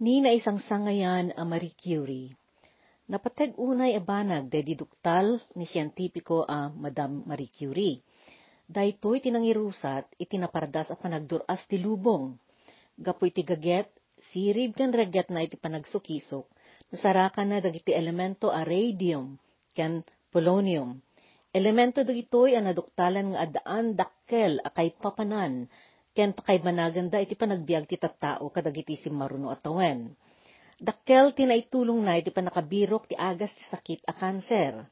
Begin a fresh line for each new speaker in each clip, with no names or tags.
Ni na isang sangayan a Marie Curie. Napateg unay abanag dediduktal ni siyentipiko a Madam Marie Curie. Daytoy tinangirusat itinapardas a panagduras ti lubong. Gapoy ti gaget, sirib ken reget na iti panagsukisok, nasarakan na dagiti elemento a radium ken polonium. Elemento dagitoy a naduktalan nga adaan dakkel a kay papanan ken pakaybanagan da iti panagbiag ti tattao kadagiti simmaruno at tawen. Dakkel tinaitulong na iti panakabirok ti agas ti sakit a kanser.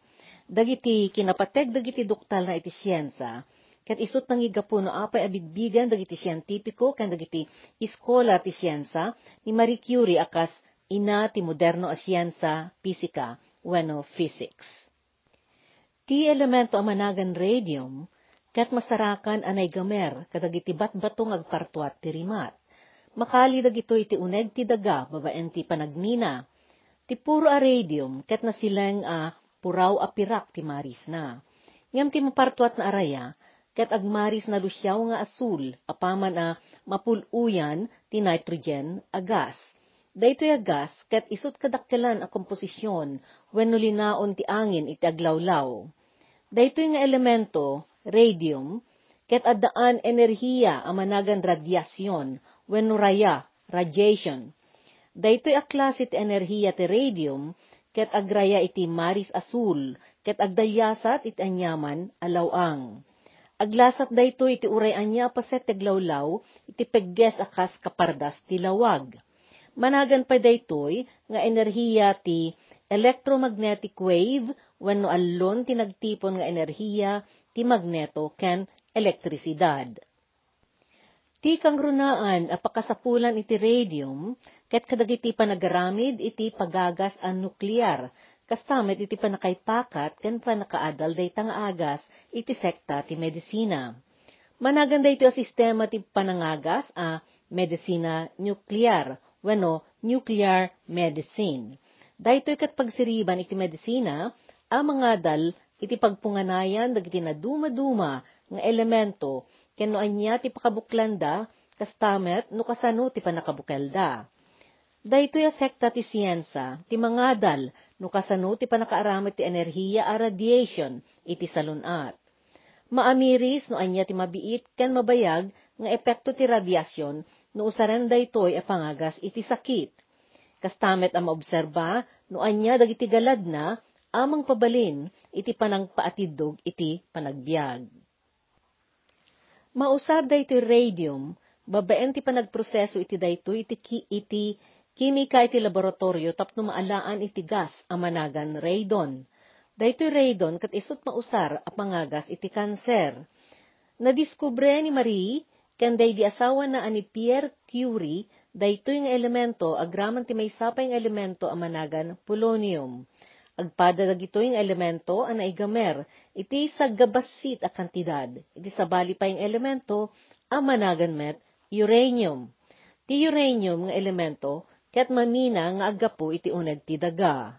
Dagiti kinapateg dagiti duktal na iti siyensa, ket isut nangigapo no apay abigbigan dagiti siyentipiko ken dagiti iskola ti siyensa ni Marie Curie akas ina ti moderno a siyensa, pisika, wenno physics. Ti elemento a managan radium, ket masarakan anay gamer kadagiti batbatong agpartuat ti rimat makali dagito iti uneg ti daga babaen ti panagmina. Ti puro a radium ket nasileng a puraw a pirak ti maris na. Ngam ti mapartuat na araya, ket agmaris na lusyaw nga asul, apaman a mapuluyan ti nitrogen a gas. Daytoy a gas, ket isut kadakkelan a komposisyon, wenno linaon ti angin iti aglawlaw. Daytoy nga elemento, radium, ket addaan enerhiya a managan radyasyon, wenno raya, radiation. Daytoy a klase ti enerhiya ti radium, ket agraya iti maris asul, ket agdalyasat iti anyaman alawang. Aglasat daytoy iti uray anya paset ti aglawlaw, iti pegges akas kapardas ti lawag. Managan pa daytoy nga enerhiya ti electromagnetic wave wenno allon ti nagtipon nga enerhiya ti magneto ken elektrisidad. Ti kang runaan apakasapulan iti radium, ket kadagiti panagaramid iti pagagas an nuklear, kastamet iti panakaipakat ken panakaadal dayta nga agas iti sekta ti medisina. Managan dayto a sistema ti panangagas a medisina nuklear, wenno nuclear medicine. Daytoy kat pagsiriban iti medisina, a mga dal iti pagpunganayan dagiti na duma-duma nga elemento ken no anya ti pakabuklanda kastamet no kasano ti panakabukelda. Daytoy a sekta ti siyensa ti mangadal no kasano ti panakaaramid ti enerhiya a radiation iti salunat. Maamiris no anya ti mabiit ken mabayag nga epekto ti radyasyon no usaren daytoy a pangagas iti sakit. Kastamet a maobserba no anya dagiti galad na amang pabalin iti panangpaatidog iti panagbiag. Mausab daytoy radium, babaen ti panagproseso iti daytoy iti, iti kimika iti laboratorio tapno maalaan iti gas a managan radon. Daytoy radon kat isut mausar a pangagas iti kanser. Nadiskubre ni Marie ken day di asawa na ani Pierre Curie daytoy nga elemento agraman ti may sapay elemento a managan polonium. Agpada dagitoy nga elemento a naigamer, iti sa gabasit a kantidad, iti sabali pa yung elemento a managan met uranium. Ti uranium nga elemento, ket mamina nga agapo iti uneg ti daga.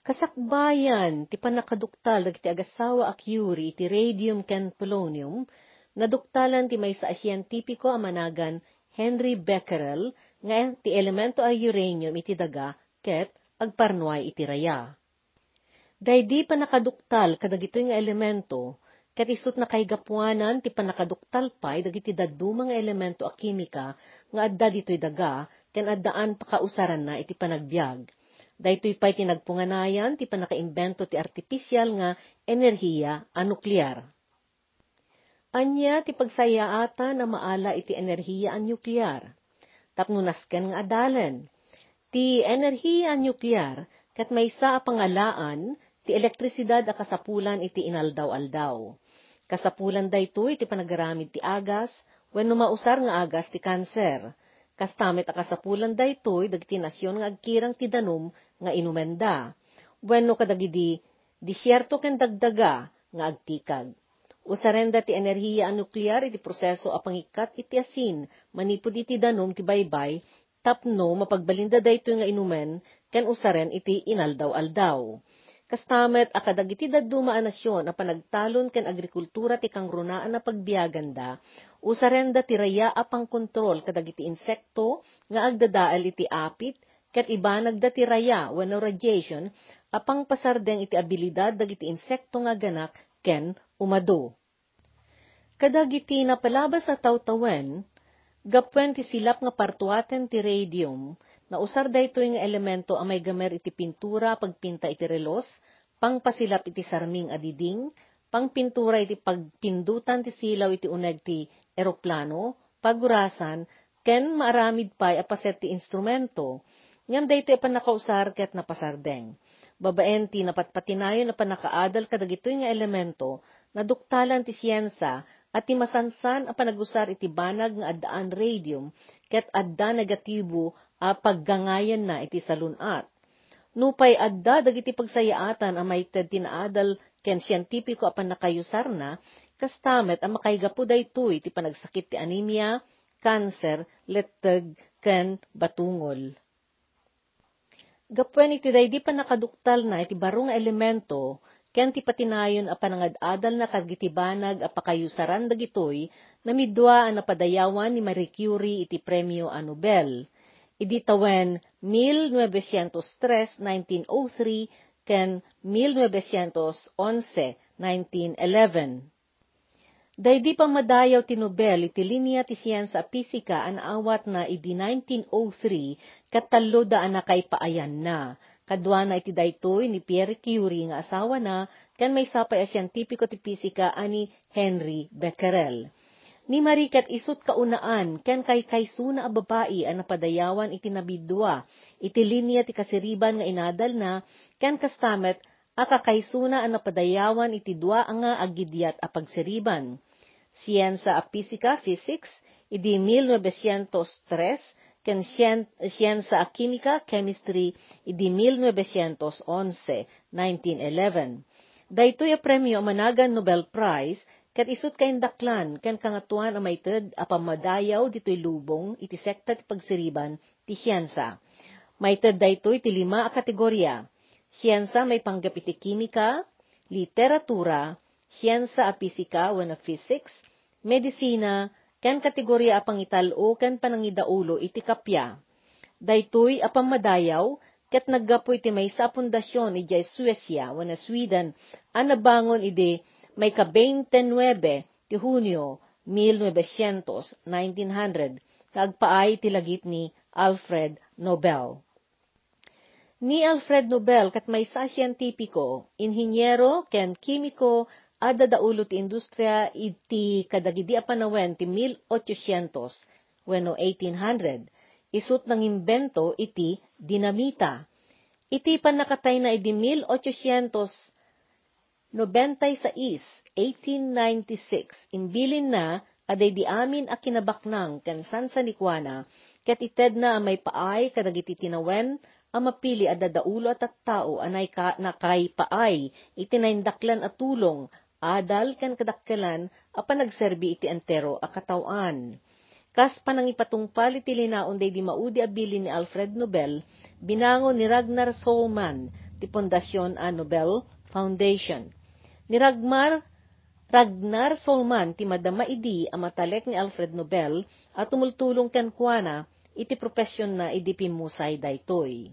Kasakbayan, ti panakaduktal dagiti agasawa a curie iti radium ken polonium, naduktalan ti may sa asyentipiko a managan Henry Becquerel nga ti elemento a uranium iti daga ket agparnuay iti raya. Daydi pa nakaduktal kadagitoy nga elemento, ket isut na kay gapuanan ti panakaduktal pay dagiti daduma nga elemento a kimika nga adda ditoy daga ken addaan pakausaran na iti panagbiag. Daytoy pay tinagpunganayan ti panakaimbento ti artipisyal nga enerhiya a nuklear. Anya ti pagsayaata na maala iti enerhiya a nuklear. Tapno nasken nga adalan. Ti enerhiya a nuklear ket maysa a pangalaan ti elektrisidad a kasapulan iti inaldaw-aldaw. Kasapulan daytoy iti panagaramid ti agas, wenno mausar nga agas ti kanser. Kastamit a kasapulan daytoy dagiti nasyon nga agkirang ti danum nga inumenda. Wenno kadagidi disyerto ken dagdaga nga agtikag. Usarenda ti enerhiya a nuklear iti proseso a pangikat iti asin manipod iti danum ti baybay tapno mapagbalinda daytoy nga inumen ken usaren iti inaldaw-aldaw Kastamet akadag iti daduma nasyon a panagtalon ken agrikultura ti kangrunaan na pagbiaganda, usarenda ti raya a pangkontrol kadag iti insekto nga agdadaal iti apit, ket ibanag da ti raya wenno radiation apang pasardeng iti abilidad dagiti insekto nga ganak ken umado. Kadag iti napalabas sa tawtawen, gapwen ti silap nga partuaten ti radium, na usar daytoy nga elemento ang may gamer iti pintura pagpinta iti relos, pangpasilap iti sarming adiding, pangpintura iti pagpindutan ti silaw iti uneg ti eroplano, pagurasan, ken maaramid pay apaset ti instrumento. Ngam daytoy pan nakausar ket napasardeng. Babaen ti napatpatinayon na panakaadal kadagitoy nga elemento, naduktalan ti siyensa, at ti masansan a panagusar iti banag nga addaan radium, ket adda negatibo a paggangayan na iti salunat. Nupay adda dagiti pagsayaatan a may tinaadal ken siyentipiko apan nakayusar na, kastamet a makaigapu daytoy ti panagsakit ti anemia, cancer, letteg, ken batungol. Gapwen iti daydi pa nakaduktal na iti barong elemento, ken ti patinayon a panangadadal na kagitibanag a pakayusaran dagitoy, namidwa a napadayawan ni Marie Curie iti premyo a Nobel iditawen 1903, 1903, ken 1911, 1911. Daydi pa madayaw ti Nobel iti linya ti siyensa pisika an awat na idi 1903 kat talo da anakay paayan na. Kadwa na iti daytoy ni Pierre Curie nga asawa na ken may sapay a siyentipiko ti pisika ani Henry Becquerel ni marikat isut kaunaan, ken kay kaysuna a babae a napadayawan iti nabidwa, iti linya ti kasiriban nga inadal na, ken kastamet, aka kaysuna a napadayawan iti dua nga agidyat a pagsiriban. Siyensa a pisika, physics, idi 1903, ken siyensa a kimika, chemistry, idi 1911, 1911. Daytoy a premyo managan Nobel Prize Kat isut kain daklan, kan kangatuan ang maited, apamadayaw dito'y lubong, iti sekta ti pagsiriban, ti siyensa. Maited daytoy ti lima a kategorya. Siyensa may panggap iti kimika, literatura, siyensa a pisika when a physics, medisina, ken kategorya a pangitalo ken panangidaulo iti kapya. Daytoy a pamadayaw, ket naggapoy ti may sa pundasyon iti Suecia when a Sweden, an nabangon ide may ka-29 ti Hunyo 1900, 1900, kagpaay tilagit ni Alfred Nobel. Ni Alfred Nobel kat may sa siyentipiko, inhinyero ken kimiko ada daulo ti industriya iti kadagidi a panawen ti 1800 wenno 1800 isut ng imbento iti dinamita. Iti panakatay na iti 1800 96, 1896, imbilin na, aday di amin a kinabaknang kan san sanikwana, ket ited na may paay kadagiti tinawen, a mapili a dadaulo at at tao anay ka, nakay paay, itinaindaklan at tulong, adal kan kadakkelan, a panagserbi iti entero a katawan. Kas panangipatungpal iti linaon day di maudi abili ni Alfred Nobel, binango ni Ragnar Solman, ti Pondasyon a Nobel Foundation Ni Ragmar Ragnar Solman ti madama idi a matalek ni Alfred Nobel at tumultulong ken kuana iti profesyon na idi pimusay daytoy.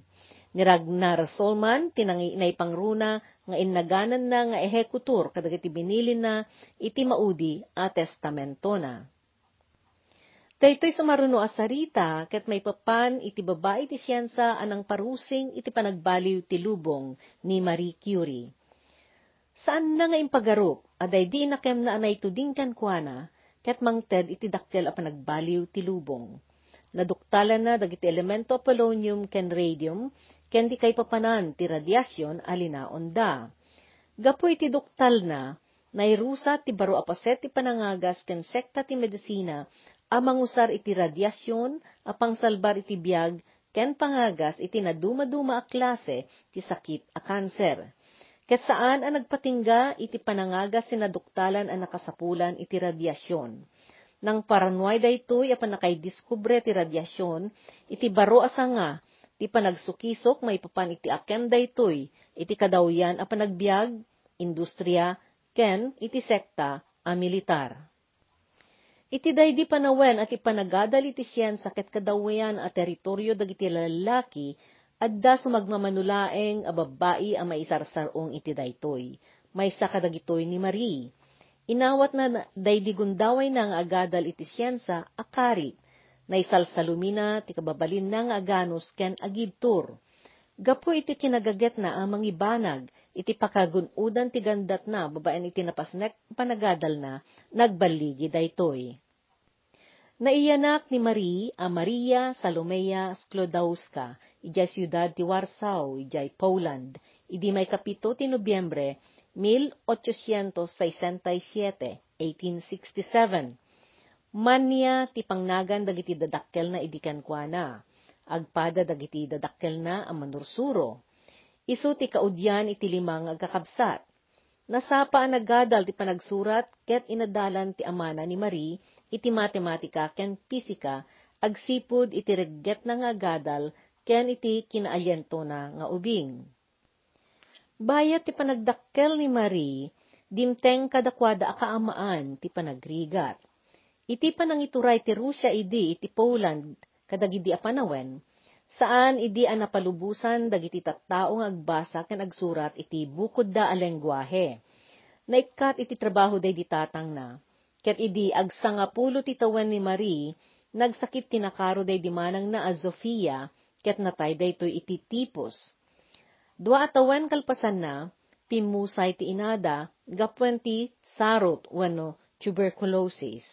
Ni Ragnar Solman tinangi inay pangruna nga innaganan na nga ehekutor kadagiti binilin na iti maudi a testamento na. Daytoy sa maruno asarita, ket may papan iti babae ti siyensa anang parusing iti panagbaliw ti lubong ni Marie Curie. Saan na nga impagarup, aday di na kem na anay tuding kan kuana, ket mangted iti dakkel a panagbaliw ti lubong. Naduktalan na dagiti elemento polonium ken radium, ken di kay papanan ti radyasyon alina onda. Gapoy ti duktal na, nairusa ti baro apaset ti panangagas ken sekta ti medisina, amang usar iti radyasyon, apang salbar iti biyag, ken pangagas iti naduma-duma a klase ti sakit a kanser Ket saan ang nagpatingga iti panangaga sinaduktalan ang nakasapulan iti radyasyon. Nang paranway daytoy apan nakaydiskubre ti radyasyon, iti baro asa nga, ti panagsukisok may papan iti akem daytoy, iti kadawyan a panagbiag, industriya, ken iti sekta a militar. Iti daydi panawen at ipanagadal iti siyensa ket kadawyan a teritoryo dagiti lalaki adda sumagmamanulaeng a babae a maisarsarong iti daytoy. Maysa kadagitoy ni Marie. Inawat na daydi gundaway na nga agadal iti siyensa akarit naisalsalumina ti kababalin na nga aganos ken agibtur. Gapo iti kinagaget na amang ibanag, iti pakagunudan ti gandat na, babaen iti napasnek panagadal na, nagbaligi daytoy. Naiyanak ni Marie a Maria Salomea Sklodowska, ijay siyudad ti Warsaw, ijay Poland, idi may kapito ti Nobyembre, 1867, 1867 Manya ti pangnagan dagiti dadakkel na idikan kwa na. Agpada dagiti dadakkel na ang manursuro. Isu ti kaudyan iti limang agkakabsat. Nasapa ang nagadal ti panagsurat ket inadalan ti amana ni Marie iti matematika ken pisika agsipud iti regget na nga agadal ken iti kinaalyento na nga ubing. Bayat ti panagdakkel ni Marie, dimteng kadakwada akaamaan ti panagrigat Iti panangituray ti Rusya idi iti Poland kadagidi a panawen, saan idi a napalubusan dagiti tattao nga agbasa ken agsurat iti bukod da a lengguwahe. Naikkat iti trabaho day ditatang na, ket idi agsangapulo ti tawen ni Marie, nagsakit tinakaro day di manang na a Zofia, ket natay daytoy iti tipos. Dua atawen kalpasan na, pimusay ti inada, gapwen ti sarot wano tuberculosis.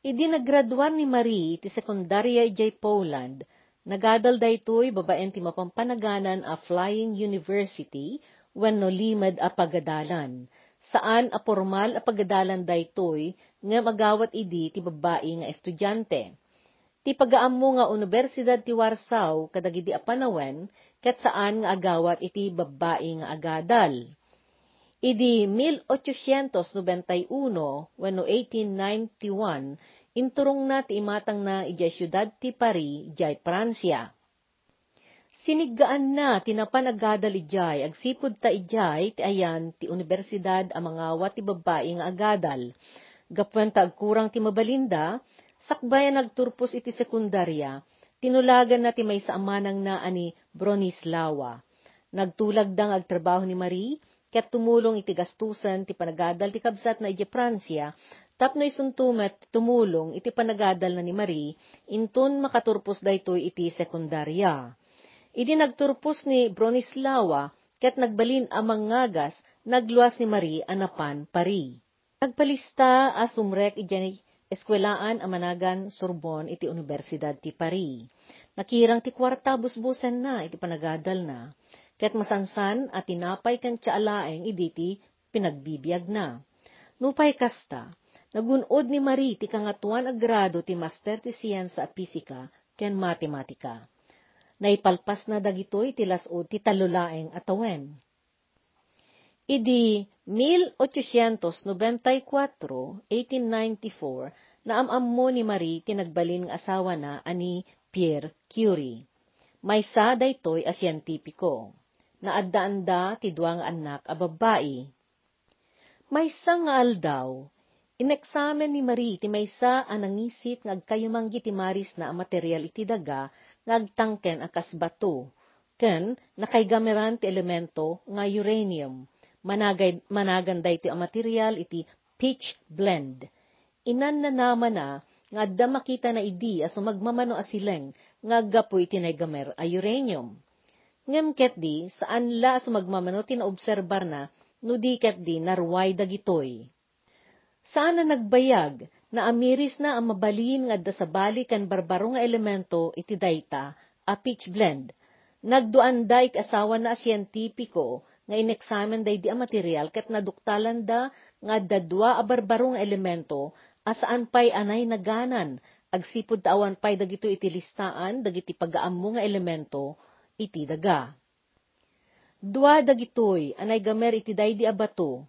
Idi naggraduar ni Marie ti sekundarya ijay Poland, nagadal daytoy babaen ti mapampanaganan a Flying University wenno limad a pagadalan. Saan a formal a pagadalan daytoy nga magawat idi ti babae nga estudyante. Ti pagaammo nga Universidad ti Warsaw kadagidi a panawen ket saan nga agawat iti babae nga agadal. Idi 1891 wenno 1891 inturong na ti imatang na ijay syudad ti Paris, ijay Pransya. Sinigaan na tinapanagadal ijay, agsipod ta ijay ti ayan ti universidad a mga ti babae nga agadal. Gapwen ta agkurang ti mabalinda, sakbayan nagturpos iti sekundarya, tinulagan na ti may saamanang na ani Bronislawa. Nagtulag dang agtrabaho ni Marie, ket tumulong iti gastusan ti panagadal ti kabsat na iti Pransya, tapno isuntumet tumulong iti panagadal na ni Marie, intun makaturpos daytoy iti sekundarya. Idi nagturpos ni Bronislawa, ket nagbalin amang ngagas, nagluwas ni Marie anapan pari. Nagpalista as umrek iti eskwelaan amanagan Sorbonne iti Universidad ti Paris. Nakirang ti kwarta busbusen na iti panagadal na ket masansan at tinapay kan tiyaalaeng iditi pinagbibiyag na. Nupay kasta, nagunod ni Marie ti kangatuan a grado ti master ti siyensa a pisika ken matematika. Naipalpas na dagitoy ti lasod ti talulaeng atawen. Idi 1894, 1894, naamammo ni Marie tinagbalin nga asawa na ani Pierre Curie. Maysa daytoy a siyentipiko na adda-anda ti duwang anak a babae. Maysa nga aldaw, ineksamen ni Marie ti maysa a nangisit nga agkayumanggi ti maris na a material iti daga nga agtangken akas bato, ken nakaigameran ti elemento nga uranium. Managay, managan iti a material iti pitch blend. Inan na naman na nga adda makita na idi as magmamano asileng nga gapoy tinaygamer a uranium ngem ket di, saan la sumagmamano tinaobserbar na, no di ket di narway dagitoy. Saan na nagbayag, na amiris na ang mabalin nga da sa bali kan barbaro nga elemento iti dayta, a pitch blend. Nagduan da asawa na siyentipiko nga ineksamen day di a material ket naduktalan da nga dadwa a barbaro nga elemento asaan pay anay naganan agsipud tawan pay dagito iti listaan dagiti pagaammo nga elemento iti daga. Dua dagitoy, anay gamer iti daydi abato,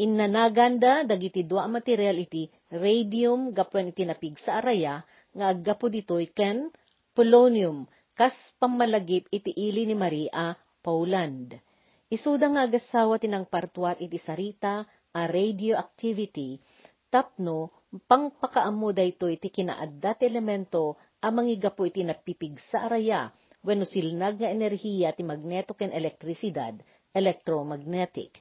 innanaganda dagiti dua material iti radium gapwen iti napig sa araya, nga aggapo ditoy ken polonium kas pamalagip iti ili ni Maria Poland. Isuda nga agasawa tinang partuat iti sarita a radioactivity tapno pangpakaammo dayto iti kinaadda ti elemento a mangigapo iti napipig sa araya wenno silnag nga enerhiya ti magneto ken elektrisidad electromagnetic.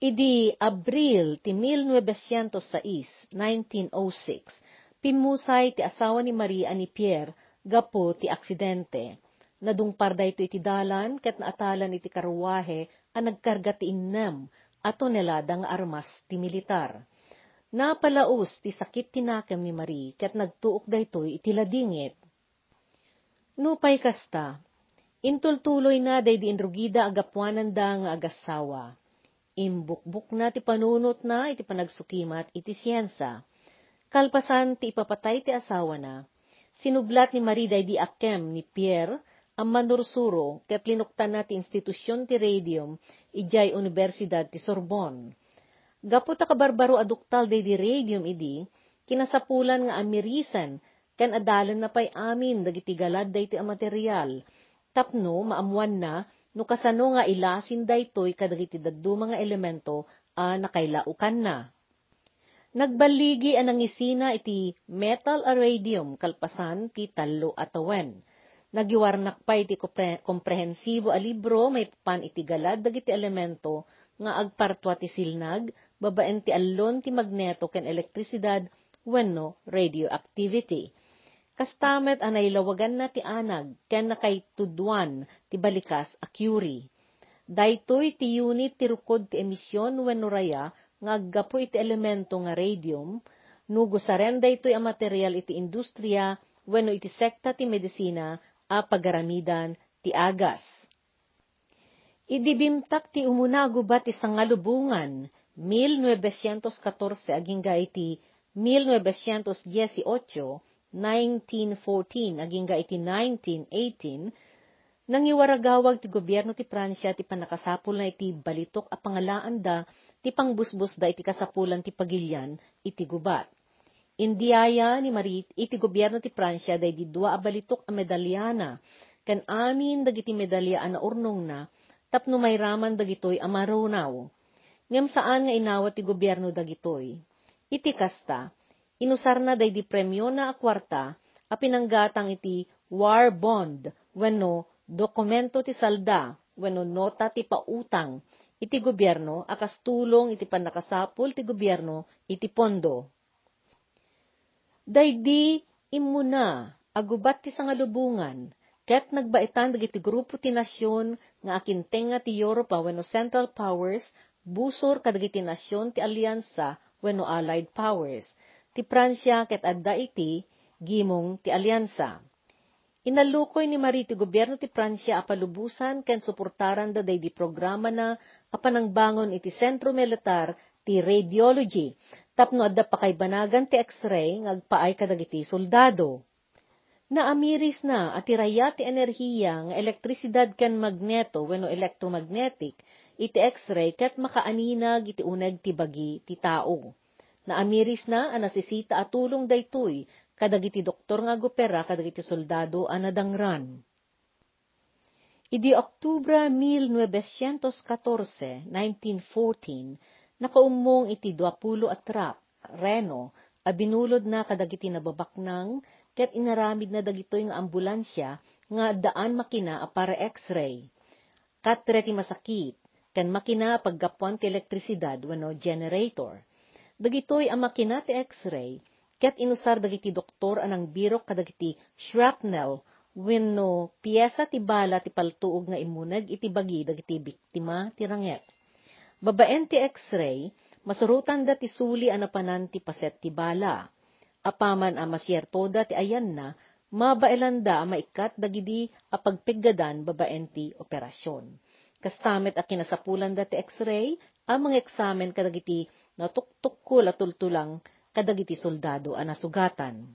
Idi Abril ti 1906, 1906, pimusay ti asawa ni Maria ni Pierre gapo ti aksidente nadungpar dayto iti dalan ket naatalan iti karwahe a nagkarga ti innem a tonelada nga armas ti militar. Napalaos ti sakit tinakam ni Marie ket nagtuok daytoy iti ladingit. Nupay kasta, intultuloy na day di inrugida agapuanan da nga agasawa. Imbukbuk na ti panunot na iti panagsukimat iti siyensa. Kalpasan ti ipapatay ti asawa na, sinublat ni Marie day di akem ni Pierre ang manursuro ket linuktan na ti institusyon ti radium ijay Universidad ti Sorbonne. Gapo ta kabarbaro aduktal day di radium idi, kinasapulan nga amirisan ken adalan na pay amin dagiti galad dayti a material. Tapno maamuan na no kasano nga ilasin daytoy kadagiti daddu mga elemento a nakailaukan na. Nagbaligi anang isina iti metal a radium kalpasan ti talo atawen Nagiwarnak pa iti komprehensibo a libro may pan iti galad dagiti elemento nga agpartwa ti silnag, babaen ti allon ti magneto ken elektrisidad wenno radioactivity. Kastamet anay lawagan na ti anag ken nakay tudwan ti balikas a curie. Daytoy ti unit ti rukod ti emisyon wenno raya nga aggapo iti elemento nga radium, nugo saren daytoy a material iti industriya wenno iti sekta ti medisina a pagaramidan ti agas. Idibimtak ti umunago ba ti sangalubungan 1914 aging iti 1918, 1914 aging iti 1918, nangiwaragawag ti gobyerno ti Pransya ti panakasapul na iti balitok a pangalaan da ti pangbusbus da iti kasapulan ti pagilyan iti gubat. Indiyaya ni Marit iti gobyerno ti Pransya day di dua abalitok a medalyana, kan amin dagiti medalya na urnong na, tapno may raman dagitoy amarunaw. Ngam saan nga inawat ti gobyerno dagitoy. Iti kasta, inusar na day di premyo na akwarta, a pinanggatang iti war bond, wenno dokumento ti salda, wenno nota ti pautang, iti gobyerno, akas tulong iti panakasapul ti gobyerno, iti pondo Daydi imuna, agubat ti sangalubungan, ket nagbaitan dagiti grupo ti nasyon nga akintenga ti Europa wenno Central Powers, busor kadagiti nasyon ti alyansa wenno Allied Powers. Ti Pransya ket adda iti gimong ti alyansa. Inalukoy ni Marie ti gobyerno ti Pransya a palubusan ken suportaran da di programa na apanangbangon iti sentro militar ti radiology tapno adda pa kay banagan ti x-ray ngagpaay kadagiti soldado. Naamiris na at iraya ti enerhiya nga elektrisidad ken magneto wenno electromagnetic iti x-ray ket makaaninag iti uneg ti bagi ti tao. Na a nasisita a tulong daytoy kadagiti doktor nga gopera kadagiti soldado a nadangran. Idi Oktubra 1914, 1914, Nakaumong iti duapulo at trap, reno, abinulod na kadagiti nababaknang, ket inaramid na dagitoy nga ambulansya, nga daan makina para x-ray. Ti masakit, ken makina paggapuan ti elektrisidad wano generator. Dagitoy ang makina ti x-ray, ket inusar dagiti doktor anang birok kadagiti shrapnel wenno piyesa ti bala ti paltuog nga imunag iti bagi dagiti biktima ti ranget. Babaen ti x-ray, masurutan da ti suli anapanan ti paset ti bala. Apaman a masyerto da ti ayan na, mabailan da maikat dagidi a pagpiggadan babaen ti operasyon. Kastamet a kinasapulan da ti x-ray, ang mga eksamen kadagiti natuktukkol at tultulang kadagiti soldado a nasugatan.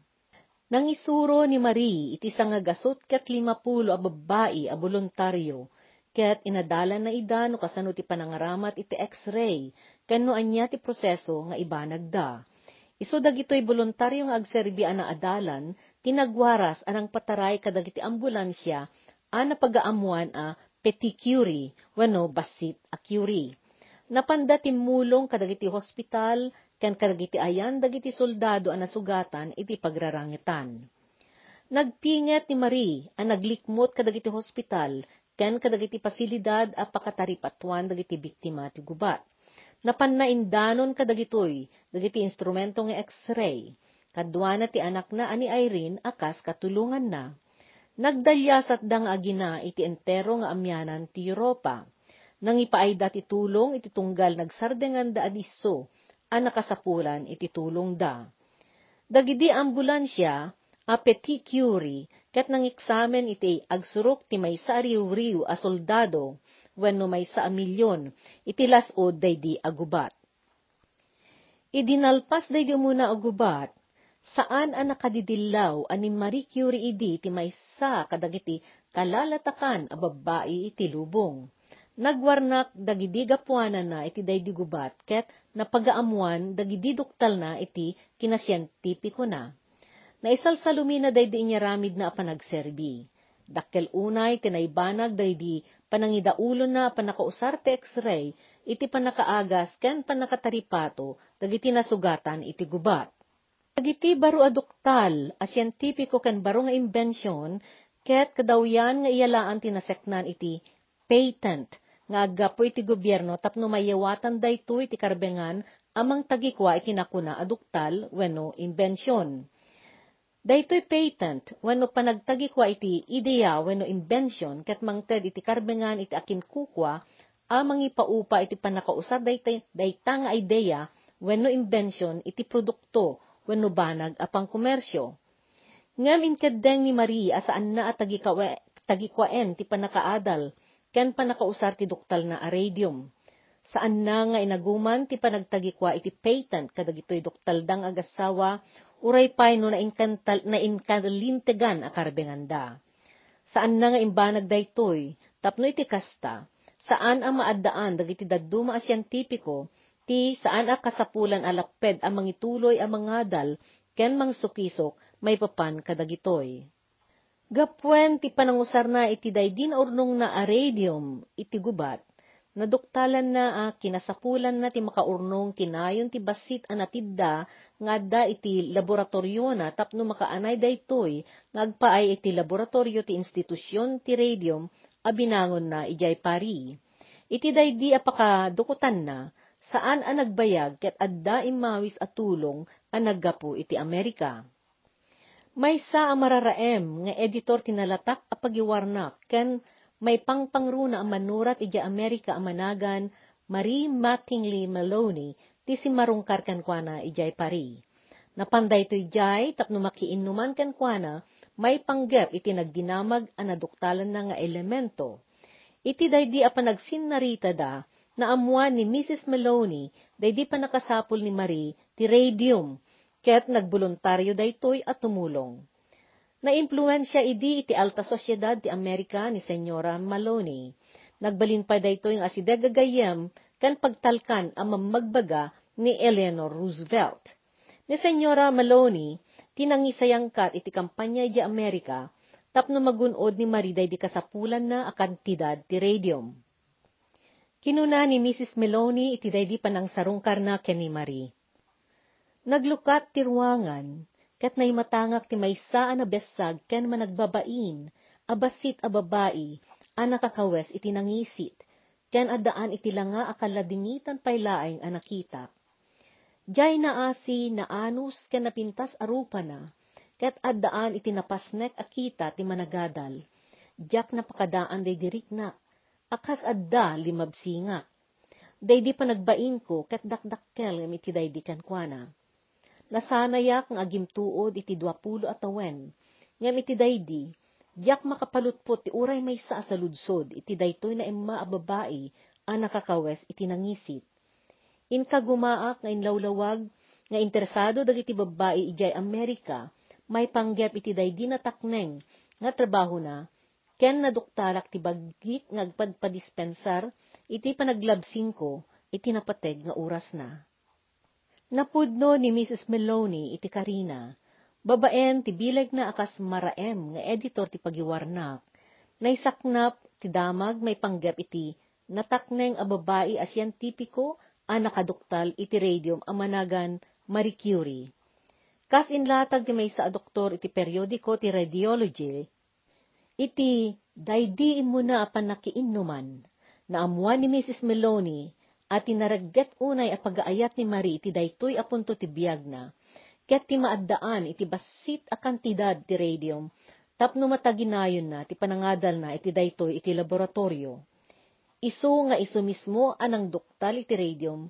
Nang isuro ni Marie iti sangagasot kat limapulo a babae a voluntaryo, Ket inadalan na ida no kasano ti panangaramat iti x-ray, kano anya ti proseso nga ibanag da. Iso dagitoy voluntaryo nga agserbi na adalan, tinagwaras anang pataray kadagiti ambulansya a napagaamuan a peticuri wano basit a curie. Napanda timulong kadagiti hospital ken kadagiti ayan dagiti soldado a nasugatan iti pagrarangitan. Nagpinget ni Marie a naglikmot kadagiti hospital ken kadagiti pasilidad a pakataripatuan dagiti biktima ti gubat napannaindanon kadagitoy, dagiti instrumento nga x-ray. Kadwana ti anak na ani Irene akas katulungan na. Nagdalyasat dang agina iti entero nga amyanan ti Europa. Nang ipaayda ti tulong iti tunggal nagsardengan da adiso, ang nakasapulan iti tulong da. Dagidi ambulansya, a petit curie, kat nang eksamen iti agsurok ti may sa riw-riw a soldado, wenno may sa milyon, itilas o daydi agubat. Idinalpas daydi muna agubat, saan ang nakadidilaw ani Marie Curie idi ti may sa kadagiti kalalatakan a babae iti lubong. Nagwarnak dagidi gapuanan na iti daydi gubat ket napagaamuan dagidi duktal na iti kinasiyentipiko na. Naisalsalumina daydi inyaramid na apanagserbi. Dakkel unay tinaybanag daydi panangidaulo na panakausar ti x-ray, iti panakaagas ken panakataripato, dagiti nasugatan iti gubat. Dagiti baro aduktal, a siyentipiko ken baro nga imbensyon, ket kadawyan nga iyalaan tinaseknan iti patent, nga agapo iti gobyerno tapno mayawatan daytoy iti karbengan amang tagikwa iti nakuna aduktal wenno imbensyon. Daytoy patent, wano panagtagi kwa iti ideya wano invention, kat mangted iti karbengan iti akin kukwa, amang ipaupa iti panakausar daytay, dayta nga ideya, wano invention iti produkto, wano banag apang komersyo. Ngam inkadeng ni Marie asaan na at tagikwaen ti panakaadal, ken panakausar ti duktal na aradium. Saan na nga inaguman ti panagtagikwa iti patent kadagitoy duktal dang agasawa uray pay no na inkantal, na inkalintegan a karbenganda. Saan na nga imbanag daytoy, tapno iti kasta, saan ang maadaan dagiti dadduma a siyentipiko, ti saan a kasapulan alaped ang mangituloy a mangadal, ken mangsukisok, may papan kadagitoy. Gapwen ti panangusar na iti daydin urnong na aradium, iti gubat, Naduktalan na a, kinasapulan na ti makaurnong tinayon ti basit anatidda nga da iti laboratorio na tapno makaanay daytoy nga agpaay iti laboratorio ti institusyon ti radium a binangon na ijay pari. Iti daydi apakadukutan na saan a nagbayag ket adda imawis at tulong a naggapu iti Amerika. May sa amararaem nga editor tinalatak a pagiwarnak ken may pangpangruna ang manurat ija Amerika amanagan Marie Mattingly Maloney ti si marungkar kan kuana ijay pari. Napanday to ijay tapno makiinuman kan kuana may panggep iti nagdinamag ang naduktalan na nga elemento. Iti daydi apan nagsinnarita da na amuan ni Mrs. Maloney daydi pa nakasapol ni Marie ti radium ket nagbuluntaryo daytoy at tumulong. Na-impluensya idi iti alta sosyedad ti Amerika ni Senyora Maloney. Nagbalin pa dayto yung asidega gayam kan pagtalkan ang mamagbaga ni Eleanor Roosevelt. Ni Senyora Maloney, tinangisayangkat iti kampanya di Amerika, tapno magunod ni Mariday di kasapulan na a kantidad ti radium. Kinuna ni Mrs. Maloney iti daydi panang sarungkar na ken ni Marie. Naglukat ti ruangan, ket nay matangak ti maysa na besag ken managbabain, abasit a babae, a nakakawes iti nangisit, ken addaan iti langa akaladingitan paylaeng a nakita. Diyay na asi na anus ken napintas arupa na, ket addaan iti napasnek akita ti managadal, diyak napakadaan day diriknak, akas adda limabsinga. Daydi pa nagbain ko, ket dakdakkel iti daydi kan kuana Nasanayak nga agimtuod iti dwapulo at awen. Ngam iti daydi, diyak makapalutpot ti uray may sa sa iti daytoy na emma a babae, a nakakawes iti nangisit. Inka gumaak nga inlawlawag, nga interesado dagiti babae ijay Amerika, may panggep iti daydi na takneng, nga trabaho na, ken naduktalak ti bagit nga iti panaglabsing ko, iti napateg nga oras na. Napudno ni Mrs. Maloney iti Karina, Babaen ti bilag na akas maraem nga editor ti pagiwarnak. Naisaknap ti damag may panggap iti natakneng a babae a siyentipiko a nakaduktal iti radium a managan Marie Curie. Kas inlatag ti may sa doktor iti periodiko ti radiology, iti daydiin mo na apan nakiinuman, na amuan ni Mrs. Meloni at tinaragget unay a pagaayat ni Marie iti daytoy apunto ti biyag na, ket ti maaddaan iti basit a kantidad ti radium, tapno mataginayon na ti panangadal na iti daytoy iti laboratorio. Isu nga isu mismo anang doktal iti radium,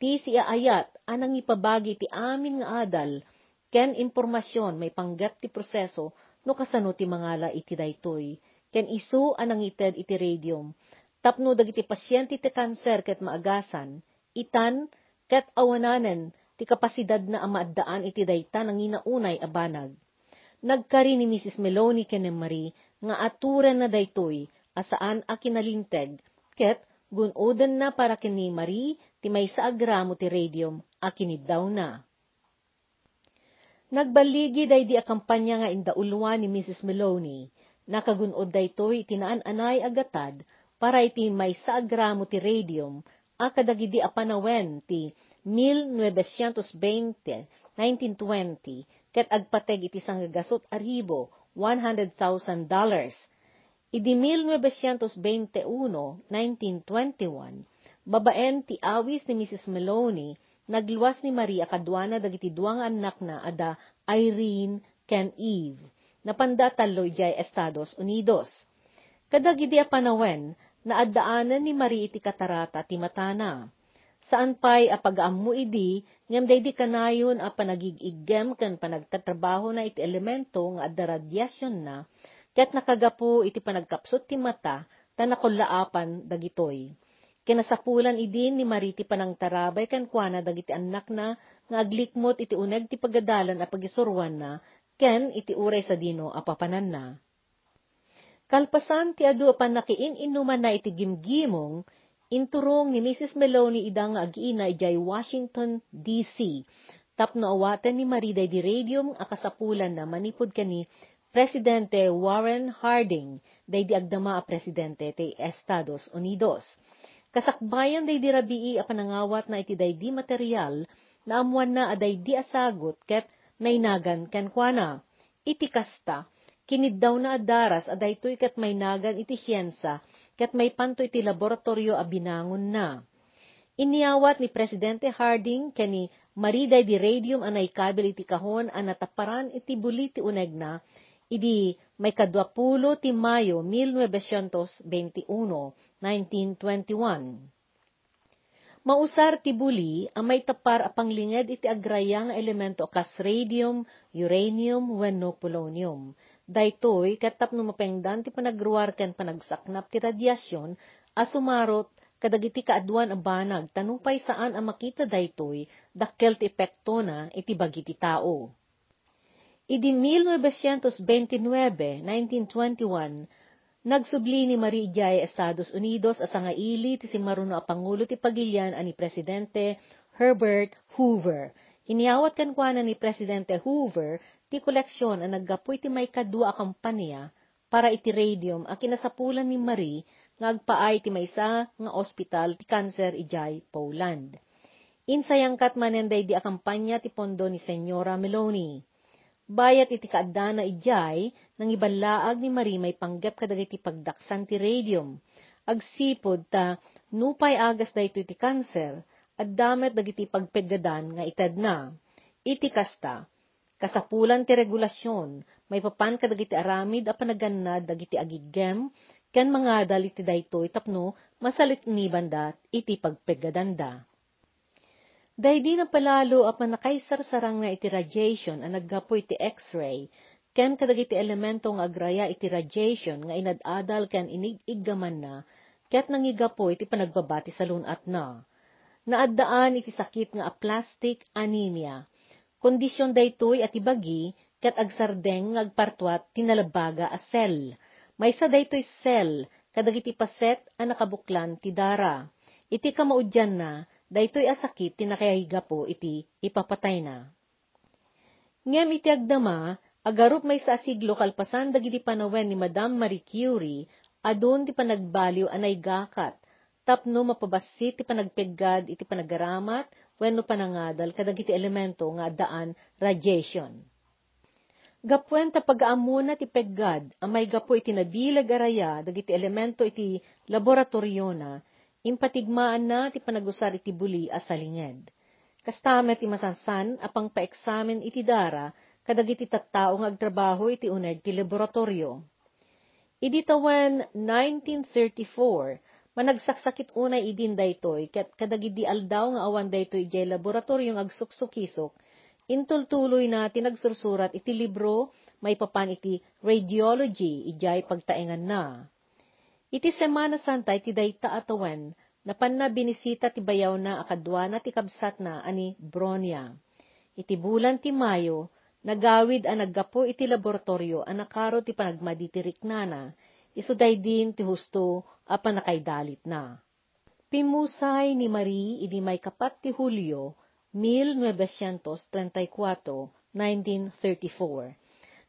ti siaayat anang ipabagi ti amin nga adal, ken impormasyon may panggap ti proseso no kasano ti mangala iti daytoy, ken isu anang ited iti radium, tapno dagiti pasyente ti kanser ket maagasan, itan ket awananen ti kapasidad na amaaddaan iti dayta nang inaunay a banag. Nagkari ni Mrs. Meloni ken ni Marie nga aturen na daytoy asaan a kinalinteg ket gunoden na para kini Marie ti may sa agramo ti radium a kiniddaw na. Nagbaligi day di a kampanya nga indaulwan ni Mrs. Meloni, nakagunod daytoy tinaan-anay agatad para iti may sa agramo ti radium a kadagidi a panawen ti 1920, 1920, ket agpateg iti sanggagasot aribo, $100,000. Idi 1921, 1921, babaen ti awis ni Mrs. Meloni, nagluwas ni Maria kadwana dagiti duwang anak na ada Irene ken Eve, napanda taloy jay Estados Unidos. Kadagidi a panawen, naaddaanan ni Marie iti katarata ti matana. Saan pa'y apagaammo idi, ngam day di kanayon a panagigigem kan panagtatrabaho na iti elemento nga adda radyasyon na, ket nakagapu iti panagkapsot ti mata, tanakulaapan dagitoy. Kinasapulan idin ni Marie ti panangtarabay kan kuana dagiti anak na nga aglikmot iti uneg ti pagadalan a pagisurwan na, ken iti uray sa dino a papanan na. Kalpasan ti adu apan nakiin inuman na iti gimgimong, inturong ni Mrs. Meloni idang agiina ijay Washington, D.C. Tapno awatan ni Mariday di radium akasapulan na manipod kani Presidente Warren Harding, day di agdama a presidente ti Estados Unidos. Kasakbayan day di rabii a panangawat na iti day di material na amuan na aday di asagot ket nainagan ken kuana. Iti kasta, kiniddaw na adaras aday to'y kat may nagan iti siyensa, kat may panto iti laboratorio a binangon na. Iniyawat ni Presidente Harding kani mariday di radium anay kabil iti kahon a nataparan iti buli ti uneg na, idi may kadwapulo ti Mayo 1921, 1921. Mausar ti buli ang may tapar a panglinged iti agraya nga elemento kas radium, uranium, wenno polonium. Daytoy katap no mapengdan ti panagruar ken panagsaknap ti radyasyon a sumarot kadagiti kaadwan a banag tanupay saan a makita daytoy dakkel ti epekto na iti bagi ti tao. Idi 1929, 1921, Nagsubli ni Marie Jay Estados Unidos as nga ili ti si maruno a pangulo ti pagilyan ani Presidente Herbert Hoover. Iniyawat kan kuana ni Presidente Hoover ti koleksyon ang naggapoy ti may kadua kampanya para iti radium a kinasapulan ni Marie nga agpaay ti maysa nga ospital ti cancer ijay Poland. Insayang kat manenday di a kampanya ti pondo ni Senyora Meloni bayat iti kaadda na ijay, nang ibalaag ni Marie may panggap kadagiti pagdaksan ti radium. Agsipod ta, nupay agas da ito iti kanser, at damet dagiti pagpeggadan nga ited na. Iti kasta, kasapulan ti regulasyon, may papan kadagiti aramid a panagannad dagiti agigem, ken mga dal iti daytoy tapno masalit ni banda iti pagpeggadanda. Dahil na palalo at manakaysar-sarang na iti radiation ang naggapo iti x-ray, ken kadagiti elemento nga agraya iti radiation nga inadadal ken iniggaman na, ket nangigapo iti panagbabati sa lunat na. Naaddaan iti sakit nga aplastic anemia. Kondisyon daytoy at ibagi, ket agsardeng agpartuat tinalabaga a cell. Maysa daytoy cell, kadagiti paset a nakabuklan ti dara. Iti kamaudyan na, daytoy asakit tinakayahiga po iti ipapatay na. Ngem iti agdama, agarup may sa asiglo kalpasan dagiti panawen ni Madame Marie Curie, adon ti panagbaliw anay gakat, tapno mapabasit ti panagpeggad iti panagaramat, wenno panangadal kadagiti elemento nga daan radiation. Gapwen ta pag-aamuna ti peggad, amay gapo iti nabilag araya, dagiti elemento iti laboratorio na, impatigmaan na ti panagusar iti buli asalinged. Kastamet ti masansan, apang pa-examen iti dara, kadagiti tattao nga agtrabaho iti uneg ti laboratorio. Idi tawen 1934, managsaksakit unay idin daytoy, ket kadagidi aldaw nga awan daytoy ijay laboratorio nga agsuksukisok, Intultuloy na tinagsursurat iti libro, may papan iti radiology, ijay pagtaengan na. Iti Semana Santa iti dayta atawen, napan na binisita ti bayaw na akadwa na ti kabsat na ani Bronia. Iti bulan ti Mayo, nagawid a naggapo iti laboratorio a nakaro ti panagmaditirik na na, isuday din ti husto a panakaidalit na. Pimusay ni Marie idi may kapat ti Hulyo, 1934, 1934.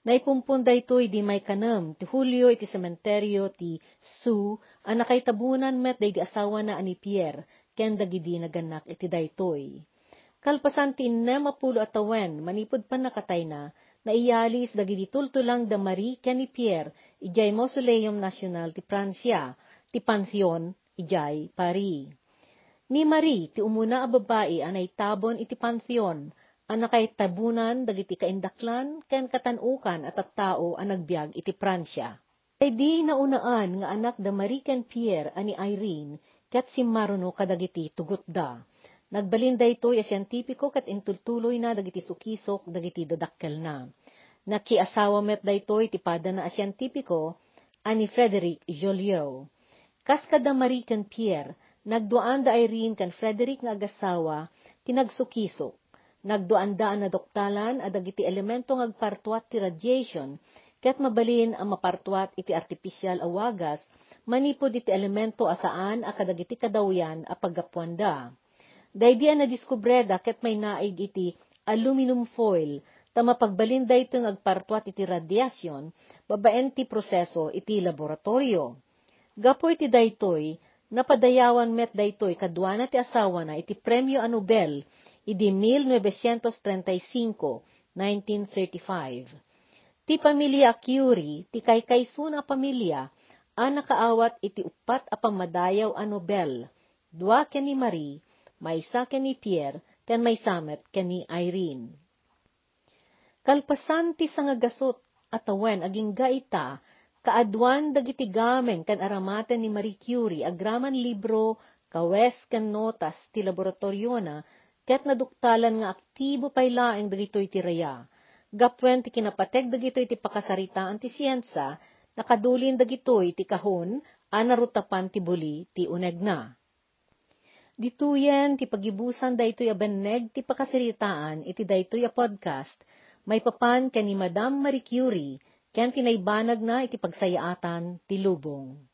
Naipumpunday ito di may kanam, ti Julio iti sementeryo ti Su, ang nakaitabunan met day di asawa na ani Pierre, ken dagidi naganak iti daytoy. Kalpasan ti nemapulo atawen, manipod pa nakatay na, naiyalis dagidi tultulang da Marie ken ni Pierre, ijay Mausoleum National ti Pransya, ti Pantheon, ijay Paris. Ni Marie, ti umuna a babae anay tabon iti pansyon, anakay tabunan dagiti kaindaklan, ken katanukan at at tao ang nagbiag iti Pransya. Ay di naunaan nga anak da Marie Pierre ani Irene, kat si Maruno kadagiti tugot da. Nagbalinda ito ya siyentipiko kat intultuloy na dagiti sukisok dagiti dadakkel na. Nakiasawa met da ito iti pada na asyentipiko ani Frederic Joliot. Kas kada Marie ken Pierre, Nagduan da Irene kan Frederick nga agasawa, tinagsukisok. Nagduan da na doktalan adagiti elemento nga agpartuat ti radiation, ket mabalin ang mapartuat iti artificial awagas, manipod iti elemento asaan a kadagiti kadawyan a paggapuan da. Daydi na diskubreda ket may naig iti aluminum foil, ta mapagbalin da ito agpartuat iti radiation, babaen ti proseso iti laboratorio. Gapo iti daytoy, napadayawan met daytoy kadwana ti asawa na iti premyo a Nobel idi 1935, 1935. Ti pamilya Curie, ti kaykayso pamilya, a nakaawat iti upat a pamadayaw a Nobel, dua ken ni Marie, maysa ken ni Pierre, ken may samet ken ni Irene. Kalpasan ti sangagasot atawen aging gaita, kaadwan dagiti gamen kan aramaten ni Marie Curie agraman libro kawes ken notas ti laboratorio na ket naduktalan nga aktibo pay laeng dagitoy ti raya. Gapwen ti kinapateg dagitoy ti pakasaritaan ti siyensa nakadulin dagitoy ti kahon anarutapan ti buli ti uneg na. Dituyen ti pagibusan daytoy a beneg ti pakasaritaan iti daytoy a podcast may papan ken ni Madame Marie Curie ken tinaybanag na iti pagsayaatan ti lubong.